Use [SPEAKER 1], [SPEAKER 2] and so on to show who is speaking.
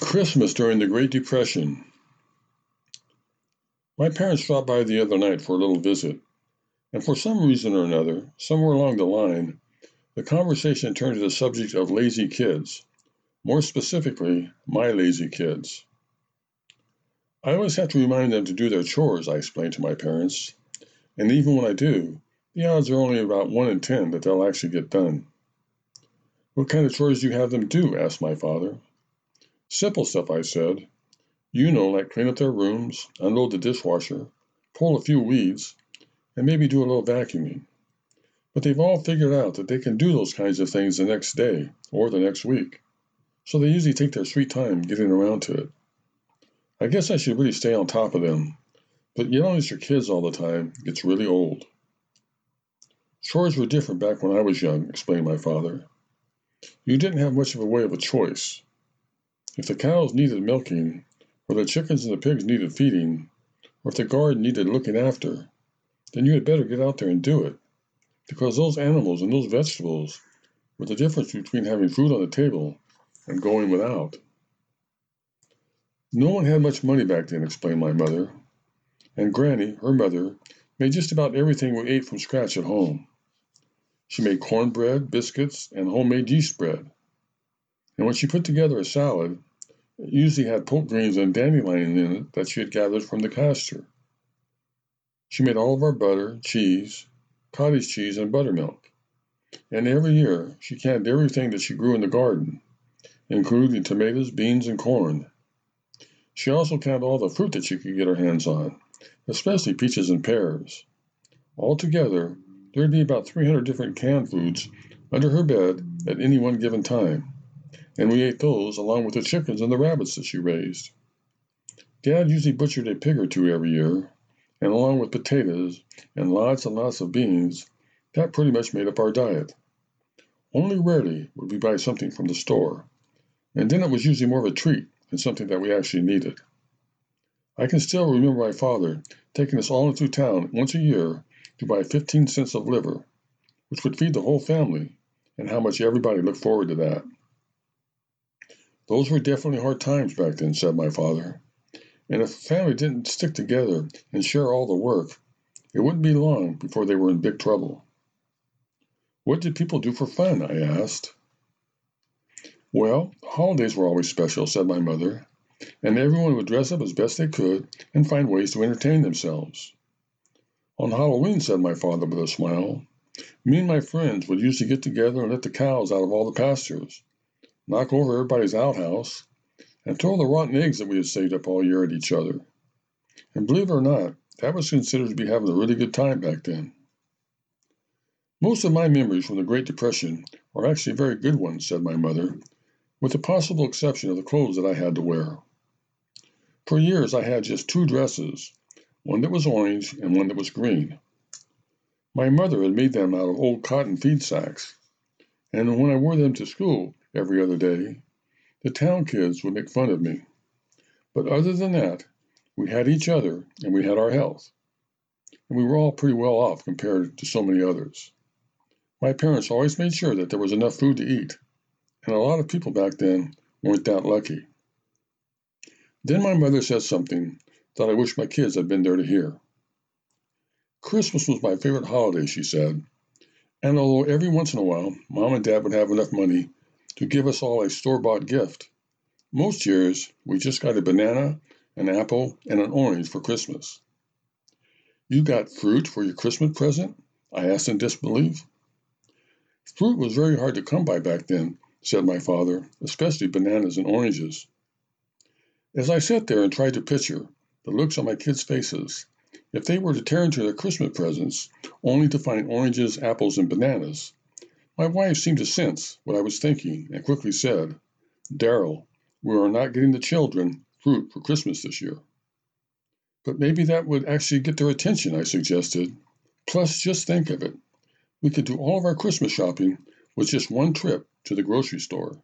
[SPEAKER 1] Christmas during the Great Depression. My parents dropped by the other night for a little visit, and for some reason or another, somewhere along the line, the conversation turned to the subject of lazy kids, more specifically, my lazy kids. I always have to remind them to do their chores, I explained to my parents, and even when I do, the odds are only about 1 in 10 that they'll actually get done. What kind of chores do you have them do? asked my father. Simple stuff, I said. You know, like clean up their rooms, unload the dishwasher, pull a few weeds, and maybe do a little vacuuming. But they've all figured out that they can do those kinds of things the next day or the next week. So they usually take their sweet time getting around to it. I guess I should really stay on top of them, but yelling at your kids all the time gets really old. Chores were different back when I was young, explained my father. You didn't have much of a way of a choice. If the cows needed milking, or the chickens and the pigs needed feeding, or if the garden needed looking after, then you had better get out there and do it. Because those animals and those vegetables were the difference between having food on the table and going without. No one had much money back then, explained my mother, and Granny, her mother, made just about everything we ate from scratch at home. She made cornbread, biscuits, and homemade yeast bread. And when she put together a salad, it usually had poke greens and dandelion in it that she had gathered from the pasture. She made all of our butter, cheese, cottage cheese, and buttermilk. And every year she canned everything that she grew in the garden, including tomatoes, beans, and corn. She also canned all the fruit that she could get her hands on, especially peaches and pears. Altogether, there'd be about 300 different canned foods under her bed at any one given time and we ate those along with the chickens and the rabbits that she raised. Dad usually butchered a pig or two every year, and along with potatoes and lots and lots of beans, that pretty much made up our diet. Only rarely would we buy something from the store, and then it was usually more of a treat than something that we actually needed. I can still remember my father taking us all into town once a year to buy 15 cents of liver, which would feed the whole family, and how much everybody looked forward to that. Those were definitely hard times back then, said my father. And if the family didn't stick together and share all the work, it wouldn't be long before they were in big trouble. What did people do for fun? I asked. Well, holidays were always special, said my mother, and everyone would dress up as best they could and find ways to entertain themselves. On Halloween, said my father with a smile, me and my friends would usually get together and let the cows out of all the pastures knock over everybody's outhouse, and throw the rotten eggs that we had saved up all year at each other. And believe it or not, that was considered to be having a really good time back then. Most of my memories from the Great Depression are actually very good ones, said my mother, with the possible exception of the clothes that I had to wear. For years I had just two dresses, one that was orange and one that was green. My mother had made them out of old cotton feed sacks, and when I wore them to school, every other day, the town kids would make fun of me. But other than that, we had each other and we had our health. And we were all pretty well off compared to so many others. My parents always made sure that there was enough food to eat, and a lot of people back then weren't that lucky. Then my mother said something that I wish my kids had been there to hear. Christmas was my favorite holiday, she said, and although every once in a while mom and dad would have enough money to give us all a store bought gift. Most years, we just got a banana, an apple, and an orange for Christmas. You got fruit for your Christmas present? I asked in disbelief. Fruit was very hard to come by back then, said my father, especially bananas and oranges. As I sat there and tried to picture the looks on my kids' faces, if they were to tear into their Christmas presents only to find oranges, apples, and bananas, my wife seemed to sense what I was thinking and quickly said, Daryl, we are not getting the children fruit for Christmas this year. But maybe that would actually get their attention, I suggested. Plus, just think of it. We could do all of our Christmas shopping with just one trip to the grocery store.